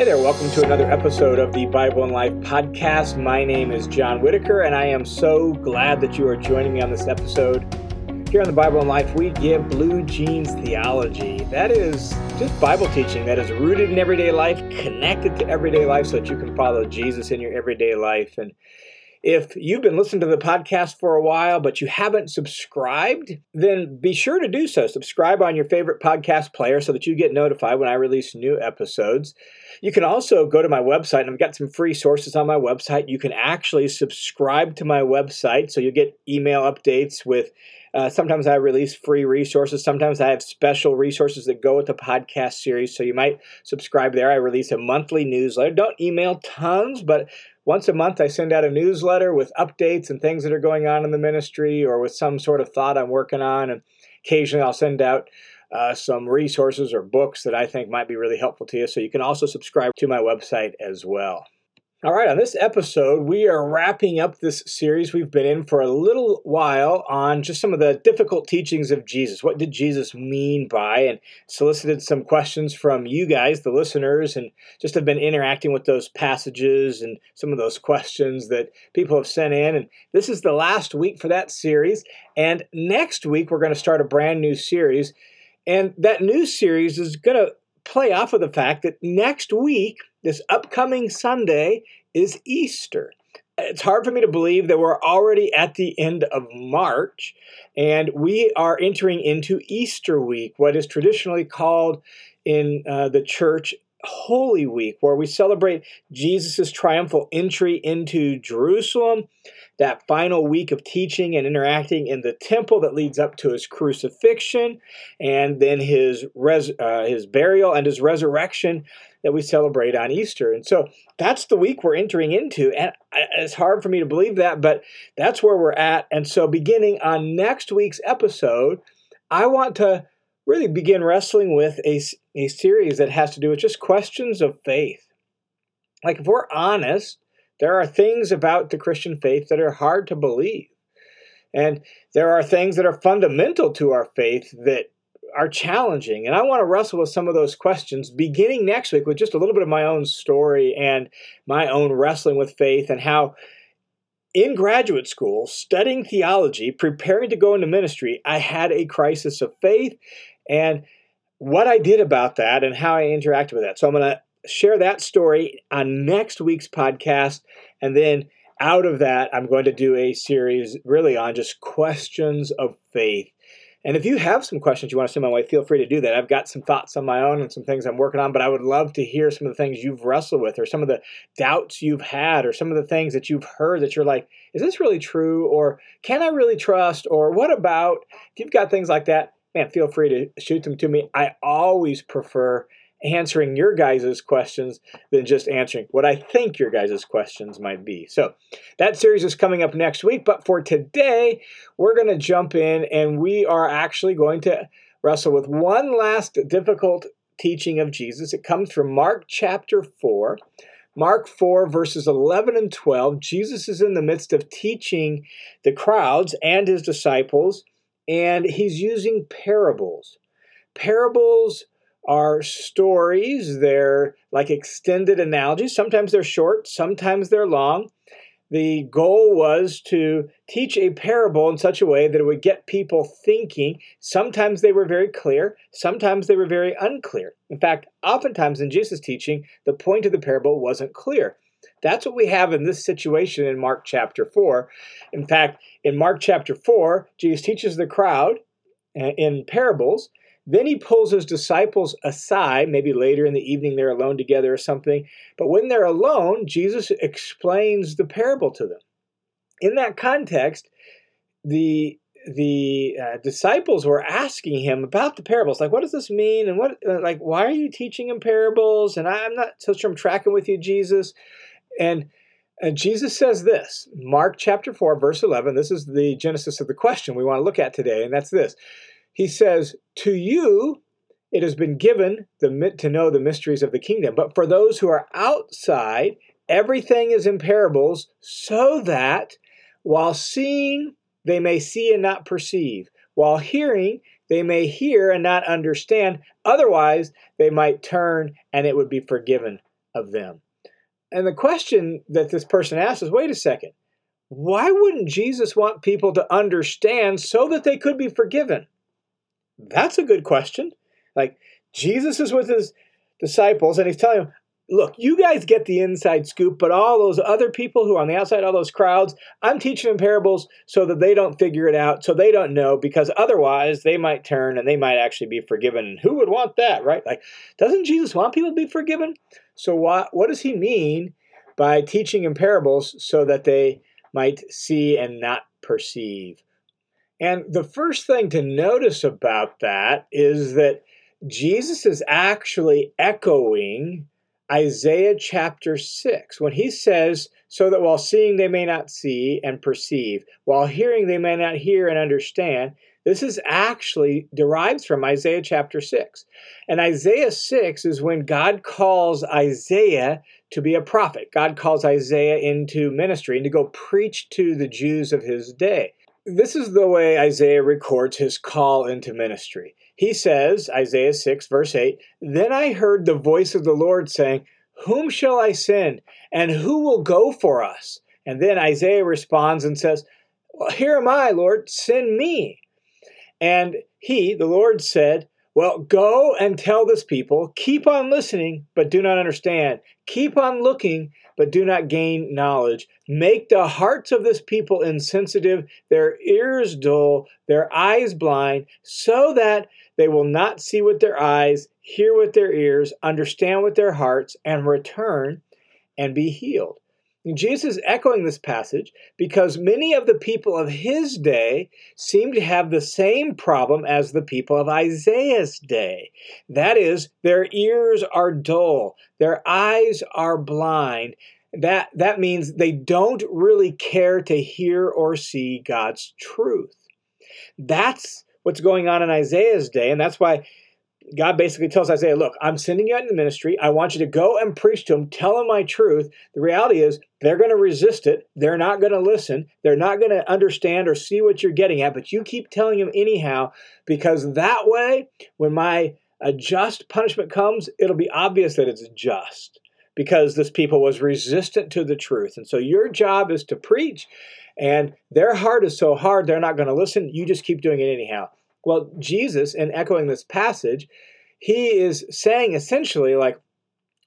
Hey there, welcome to another episode of the Bible and Life podcast. My name is John Whitaker, and I am so glad that you are joining me on this episode. Here on the Bible and Life, we give blue jeans theology. That is just Bible teaching that is rooted in everyday life, connected to everyday life, so that you can follow Jesus in your everyday life. And if you've been listening to the podcast for a while, but you haven't subscribed, then be sure to do so. Subscribe on your favorite podcast player so that you get notified when I release new episodes. You can also go to my website, and I've got some free sources on my website. You can actually subscribe to my website so you get email updates with. Uh, sometimes I release free resources. Sometimes I have special resources that go with the podcast series. So you might subscribe there. I release a monthly newsletter. Don't email tons, but once a month, I send out a newsletter with updates and things that are going on in the ministry or with some sort of thought I'm working on. And occasionally, I'll send out uh, some resources or books that I think might be really helpful to you. So you can also subscribe to my website as well. All right, on this episode, we are wrapping up this series we've been in for a little while on just some of the difficult teachings of Jesus. What did Jesus mean by? And solicited some questions from you guys, the listeners, and just have been interacting with those passages and some of those questions that people have sent in. And this is the last week for that series. And next week, we're going to start a brand new series. And that new series is going to play off of the fact that next week, this upcoming Sunday, is Easter. It's hard for me to believe that we're already at the end of March and we are entering into Easter week, what is traditionally called in uh, the church Holy Week, where we celebrate Jesus' triumphal entry into Jerusalem that final week of teaching and interacting in the temple that leads up to his crucifixion and then his res- uh, his burial and his resurrection that we celebrate on Easter. And so that's the week we're entering into. And it's hard for me to believe that, but that's where we're at. And so beginning on next week's episode, I want to really begin wrestling with a, a series that has to do with just questions of faith. Like if we're honest, there are things about the Christian faith that are hard to believe. And there are things that are fundamental to our faith that are challenging. And I want to wrestle with some of those questions beginning next week with just a little bit of my own story and my own wrestling with faith and how in graduate school, studying theology, preparing to go into ministry, I had a crisis of faith and what I did about that and how I interacted with that. So I'm going to share that story on next week's podcast. And then out of that, I'm going to do a series really on just questions of faith. And if you have some questions you want to send my way, feel free to do that. I've got some thoughts on my own and some things I'm working on, but I would love to hear some of the things you've wrestled with or some of the doubts you've had or some of the things that you've heard that you're like, is this really true? Or can I really trust? Or what about? If you've got things like that, man, feel free to shoot them to me. I always prefer answering your guys' questions than just answering what I think your guys' questions might be. So that series is coming up next week. But for today, we're going to jump in and we are actually going to wrestle with one last difficult teaching of Jesus. It comes from Mark chapter 4. Mark 4, verses 11 and 12. Jesus is in the midst of teaching the crowds and his disciples, and he's using parables. Parables are stories. They're like extended analogies. Sometimes they're short, sometimes they're long. The goal was to teach a parable in such a way that it would get people thinking. Sometimes they were very clear, sometimes they were very unclear. In fact, oftentimes in Jesus' teaching, the point of the parable wasn't clear. That's what we have in this situation in Mark chapter 4. In fact, in Mark chapter 4, Jesus teaches the crowd uh, in parables then he pulls his disciples aside, maybe later in the evening they're alone together or something. But when they're alone, Jesus explains the parable to them. In that context, the the uh, disciples were asking him about the parables like what does this mean and what uh, like why are you teaching in parables and i'm not so sure i'm tracking with you jesus and and Jesus says this, Mark chapter 4, verse 11. This is the genesis of the question we want to look at today, and that's this he says, To you it has been given the, to know the mysteries of the kingdom. But for those who are outside, everything is in parables, so that while seeing, they may see and not perceive, while hearing, they may hear and not understand. Otherwise, they might turn and it would be forgiven of them. And the question that this person asks is wait a second, why wouldn't Jesus want people to understand so that they could be forgiven? That's a good question. Like, Jesus is with his disciples and he's telling them, look, you guys get the inside scoop, but all those other people who are on the outside, all those crowds, I'm teaching them parables so that they don't figure it out, so they don't know, because otherwise they might turn and they might actually be forgiven. Who would want that, right? Like, doesn't Jesus want people to be forgiven? So what what does he mean by teaching in parables so that they might see and not perceive? And the first thing to notice about that is that Jesus is actually echoing Isaiah chapter 6 when he says, So that while seeing they may not see and perceive, while hearing they may not hear and understand. This is actually derives from Isaiah chapter 6. And Isaiah 6 is when God calls Isaiah to be a prophet. God calls Isaiah into ministry and to go preach to the Jews of his day. This is the way Isaiah records his call into ministry. He says, Isaiah 6, verse 8, Then I heard the voice of the Lord saying, Whom shall I send? And who will go for us? And then Isaiah responds and says, well, Here am I, Lord, send me. And he, the Lord, said, Well, go and tell this people, keep on listening, but do not understand. Keep on looking, but do not gain knowledge. Make the hearts of this people insensitive, their ears dull, their eyes blind, so that they will not see with their eyes, hear with their ears, understand with their hearts, and return and be healed. And Jesus is echoing this passage because many of the people of his day seem to have the same problem as the people of Isaiah's day. That is, their ears are dull, their eyes are blind. That, that means they don't really care to hear or see God's truth. That's what's going on in Isaiah's day. And that's why God basically tells Isaiah, Look, I'm sending you out in the ministry. I want you to go and preach to them, tell them my truth. The reality is, they're going to resist it. They're not going to listen. They're not going to understand or see what you're getting at, but you keep telling them anyhow, because that way, when my uh, just punishment comes, it'll be obvious that it's just because this people was resistant to the truth. And so your job is to preach and their heart is so hard they're not going to listen. You just keep doing it anyhow. Well, Jesus, in echoing this passage, he is saying essentially, like,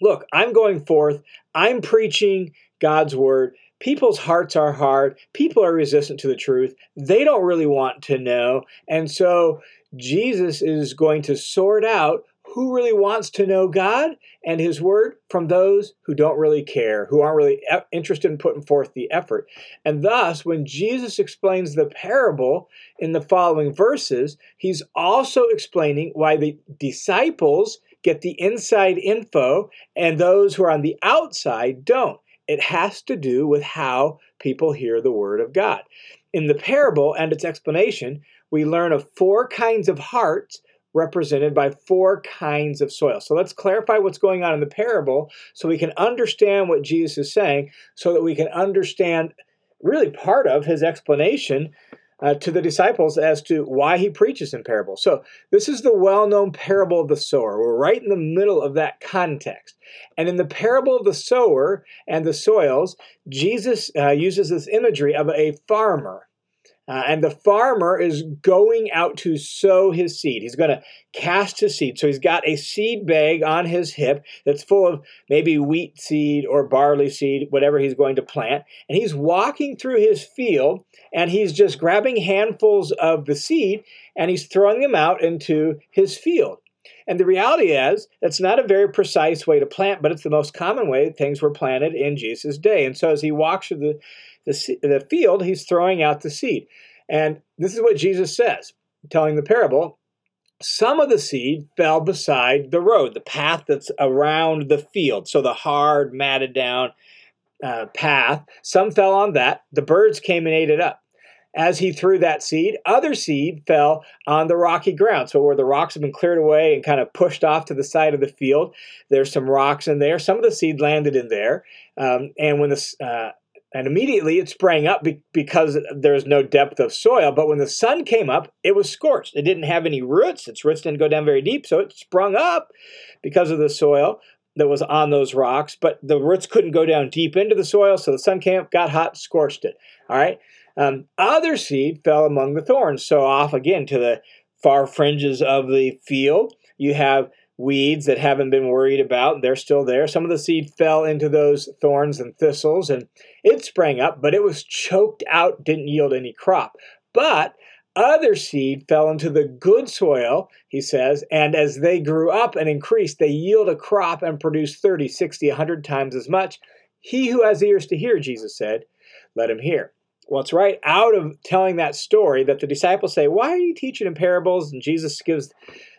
look, I'm going forth, I'm preaching God's word. People's hearts are hard. People are resistant to the truth. They don't really want to know. And so Jesus is going to sort out who really wants to know God and His Word from those who don't really care, who aren't really interested in putting forth the effort. And thus, when Jesus explains the parable in the following verses, He's also explaining why the disciples get the inside info and those who are on the outside don't. It has to do with how people hear the Word of God. In the parable and its explanation, we learn of four kinds of hearts represented by four kinds of soil. So let's clarify what's going on in the parable so we can understand what Jesus is saying, so that we can understand really part of his explanation uh, to the disciples as to why he preaches in parables. So, this is the well known parable of the sower. We're right in the middle of that context. And in the parable of the sower and the soils, Jesus uh, uses this imagery of a farmer uh, and the farmer is going out to sow his seed. He's going to cast his seed. So he's got a seed bag on his hip that's full of maybe wheat seed or barley seed, whatever he's going to plant. And he's walking through his field and he's just grabbing handfuls of the seed and he's throwing them out into his field. And the reality is, that's not a very precise way to plant, but it's the most common way things were planted in Jesus' day. And so as he walks through the the, the field, he's throwing out the seed. And this is what Jesus says, telling the parable. Some of the seed fell beside the road, the path that's around the field. So the hard, matted down uh, path. Some fell on that. The birds came and ate it up. As he threw that seed, other seed fell on the rocky ground. So, where the rocks have been cleared away and kind of pushed off to the side of the field, there's some rocks in there. Some of the seed landed in there. Um, and when the uh, and immediately it sprang up be- because there's no depth of soil. But when the sun came up, it was scorched. It didn't have any roots. Its roots didn't go down very deep, so it sprung up because of the soil. that was on those rocks, but the roots couldn't go down deep into the soil, so the sun came up, got hot, scorched it. All right. Um, other seed fell among the thorns, so off again to the far fringes of the field. You have weeds that haven't been worried about. They're still there. Some of the seed fell into those thorns and thistles, and it sprang up, but it was choked out, didn't yield any crop. But other seed fell into the good soil, he says, and as they grew up and increased, they yield a crop and produce 30, 60, 100 times as much. He who has ears to hear, Jesus said, let him hear. Well, it's right out of telling that story that the disciples say, Why are you teaching in parables? And Jesus gives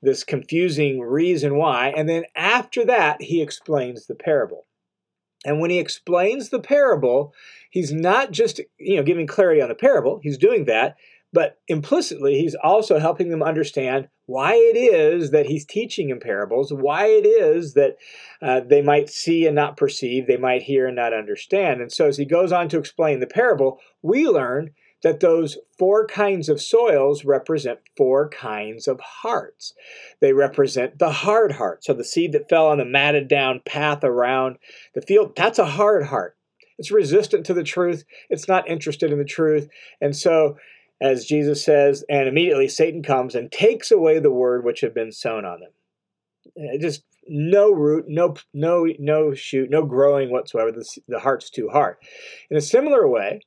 this confusing reason why. And then after that, he explains the parable. And when he explains the parable, he's not just, you know, giving clarity on the parable, he's doing that, but implicitly, he's also helping them understand why it is that he's teaching in parables, why it is that uh, they might see and not perceive, they might hear and not understand. And so, as he goes on to explain the parable, we learn that those four kinds of soils represent four kinds of hearts. They represent the hard heart. So, the seed that fell on the matted down path around the field, that's a hard heart. It's resistant to the truth. It's not interested in the truth. And so as Jesus says, and immediately Satan comes and takes away the word which had been sown on them. Uh, just no root, no no no shoot, no growing whatsoever. The, the heart's too hard. In a similar way,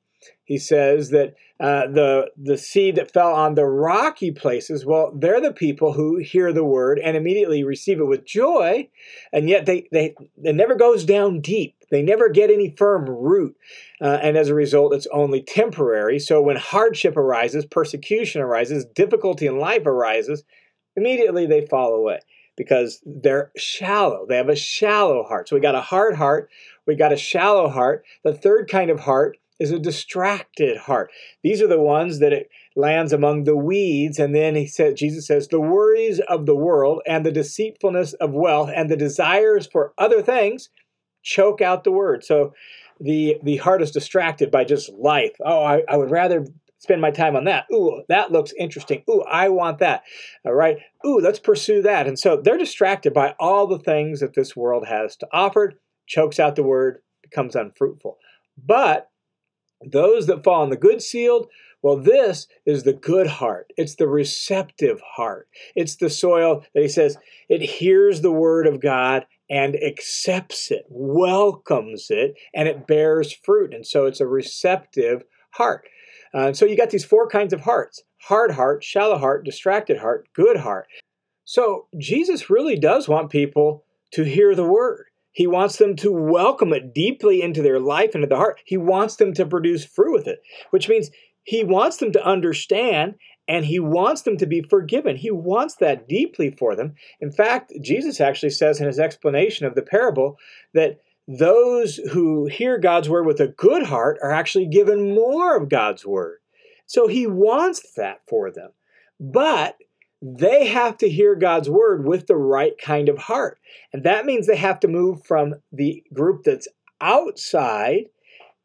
he says that uh, the the seed that fell on the rocky places, well, they're the people who hear the word and immediately receive it with joy, and yet they they it never goes down deep. They never get any firm root, uh, and as a result, it's only temporary. So when hardship arises, persecution arises, difficulty in life arises, immediately they fall away because they're shallow. They have a shallow heart. So we got a hard heart, we got a shallow heart. The third kind of heart is a distracted heart. These are the ones that it lands among the weeds. And then he said, Jesus says, the worries of the world and the deceitfulness of wealth and the desires for other things choke out the word. So the the heart is distracted by just life. Oh, I, I would rather spend my time on that. Ooh, that looks interesting. Ooh, I want that. All right. Ooh, let's pursue that. And so they're distracted by all the things that this world has to offer, chokes out the word, becomes unfruitful. But those that fall on the good sealed, well, this is the good heart. It's the receptive heart. It's the soil that he says it hears the word of God and accepts it, welcomes it, and it bears fruit. And so it's a receptive heart. Uh, so you got these four kinds of hearts hard heart, shallow heart, distracted heart, good heart. So Jesus really does want people to hear the word. He wants them to welcome it deeply into their life, into the heart. He wants them to produce fruit with it, which means he wants them to understand and he wants them to be forgiven. He wants that deeply for them. In fact, Jesus actually says in his explanation of the parable that those who hear God's word with a good heart are actually given more of God's word. So he wants that for them. But they have to hear God's word with the right kind of heart. And that means they have to move from the group that's outside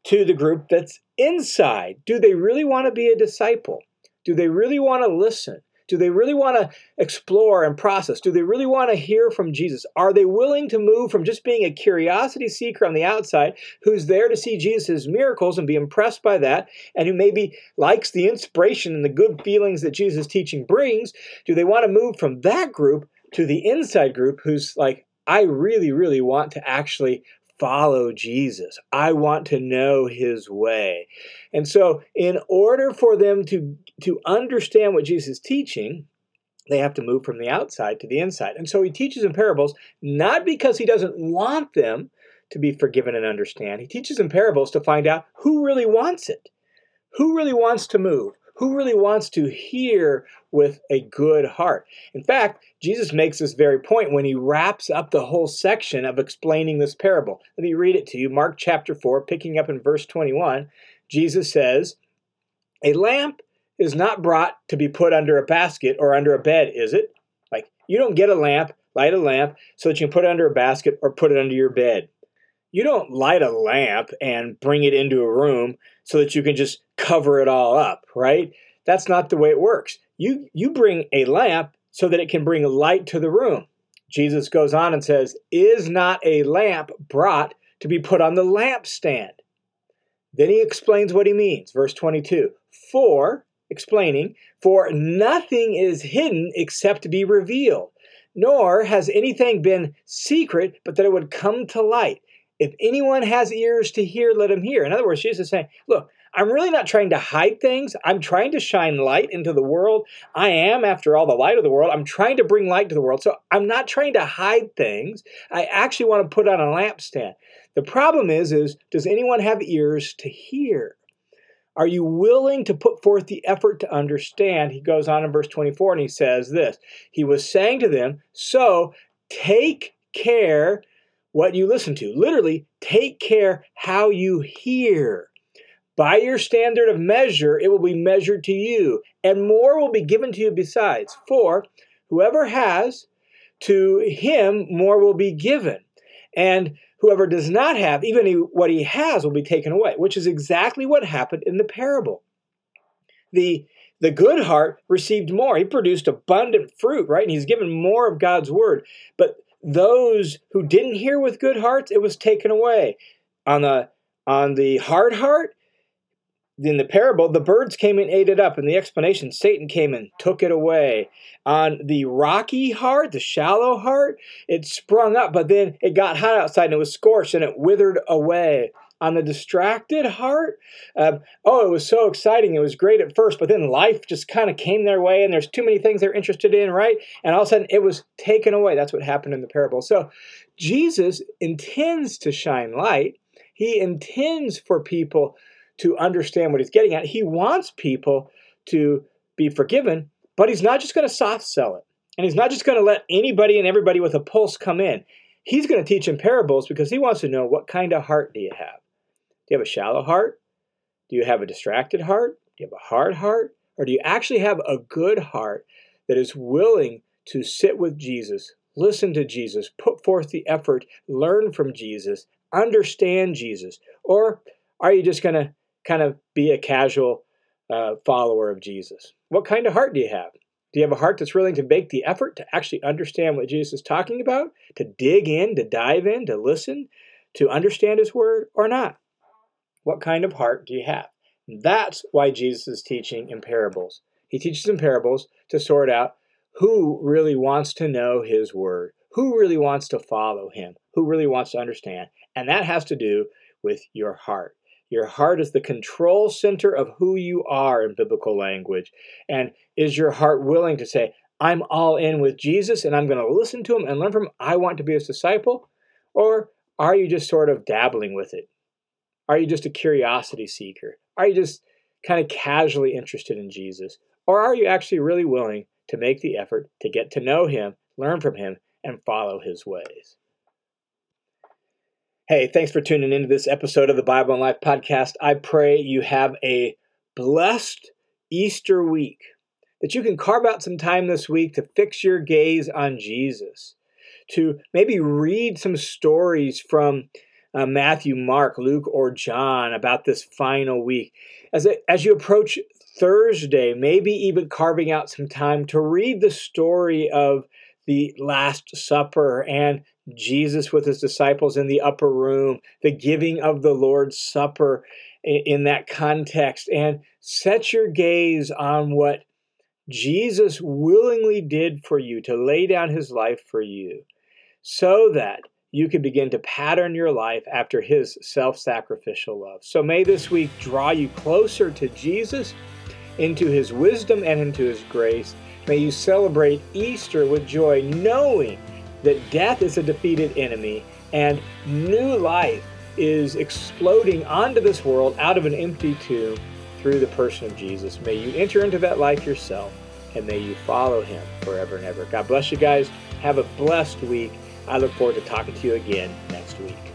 to the group that's inside. Do they really want to be a disciple? Do they really want to listen? Do they really want to explore and process? Do they really want to hear from Jesus? Are they willing to move from just being a curiosity seeker on the outside who's there to see Jesus' miracles and be impressed by that, and who maybe likes the inspiration and the good feelings that Jesus' teaching brings? Do they want to move from that group to the inside group who's like, I really, really want to actually follow Jesus. I want to know his way. And so, in order for them to, to understand what Jesus is teaching, they have to move from the outside to the inside. And so, he teaches in parables not because he doesn't want them to be forgiven and understand. He teaches in parables to find out who really wants it, who really wants to move, who really wants to hear with a good heart? In fact, Jesus makes this very point when he wraps up the whole section of explaining this parable. Let me read it to you. Mark chapter 4, picking up in verse 21, Jesus says, A lamp is not brought to be put under a basket or under a bed, is it? Like, you don't get a lamp, light a lamp, so that you can put it under a basket or put it under your bed. You don't light a lamp and bring it into a room so that you can just cover it all up, right? That's not the way it works. You you bring a lamp so that it can bring light to the room. Jesus goes on and says, Is not a lamp brought to be put on the lampstand? Then he explains what he means. Verse 22 For, explaining, for nothing is hidden except to be revealed, nor has anything been secret but that it would come to light. If anyone has ears to hear, let him hear. In other words, Jesus is saying, Look, I'm really not trying to hide things. I'm trying to shine light into the world. I am, after all, the light of the world. I'm trying to bring light to the world. So I'm not trying to hide things. I actually want to put on a lampstand. The problem is, is does anyone have ears to hear? Are you willing to put forth the effort to understand? He goes on in verse 24 and he says this He was saying to them, So take care what you listen to. Literally, take care how you hear. By your standard of measure, it will be measured to you, and more will be given to you besides. For whoever has, to him more will be given. And whoever does not have, even what he has will be taken away, which is exactly what happened in the parable. The, the good heart received more. He produced abundant fruit, right? And he's given more of God's word. But those who didn't hear with good hearts, it was taken away. On the on the hard heart, in the parable, the birds came and ate it up. In the explanation, Satan came and took it away. On the rocky heart, the shallow heart, it sprung up, but then it got hot outside and it was scorched and it withered away. On the distracted heart, um, oh, it was so exciting. It was great at first, but then life just kind of came their way and there's too many things they're interested in, right? And all of a sudden it was taken away. That's what happened in the parable. So Jesus intends to shine light, he intends for people to understand what he's getting at. He wants people to be forgiven, but he's not just going to soft sell it. And he's not just going to let anybody and everybody with a pulse come in. He's going to teach in parables because he wants to know what kind of heart do you have? Do you have a shallow heart? Do you have a distracted heart? Do you have a hard heart? Or do you actually have a good heart that is willing to sit with Jesus, listen to Jesus, put forth the effort, learn from Jesus, understand Jesus? Or are you just going to kind of be a casual uh, follower of Jesus? What kind of heart do you have? Do you have a heart that's willing to make the effort to actually understand what Jesus is talking about, to dig in, to dive in, to listen, to understand his word, or not? What kind of heart do you have? That's why Jesus is teaching in parables. He teaches in parables to sort out who really wants to know his word, who really wants to follow him, who really wants to understand. And that has to do with your heart. Your heart is the control center of who you are in biblical language. And is your heart willing to say, I'm all in with Jesus and I'm going to listen to him and learn from him. I want to be his disciple? Or are you just sort of dabbling with it? Are you just a curiosity seeker? Are you just kind of casually interested in Jesus? Or are you actually really willing to make the effort to get to know him, learn from him, and follow his ways? Hey, thanks for tuning into this episode of the Bible and Life podcast. I pray you have a blessed Easter week, that you can carve out some time this week to fix your gaze on Jesus, to maybe read some stories from uh, Matthew, Mark, Luke, or John about this final week. As, as you approach Thursday, maybe even carving out some time to read the story of the Last Supper and Jesus with his disciples in the upper room, the giving of the Lord's Supper in that context, and set your gaze on what Jesus willingly did for you to lay down his life for you so that you can begin to pattern your life after his self sacrificial love. So may this week draw you closer to Jesus, into his wisdom, and into his grace. May you celebrate Easter with joy, knowing that death is a defeated enemy and new life is exploding onto this world out of an empty tomb through the person of Jesus. May you enter into that life yourself and may you follow him forever and ever. God bless you guys. Have a blessed week. I look forward to talking to you again next week.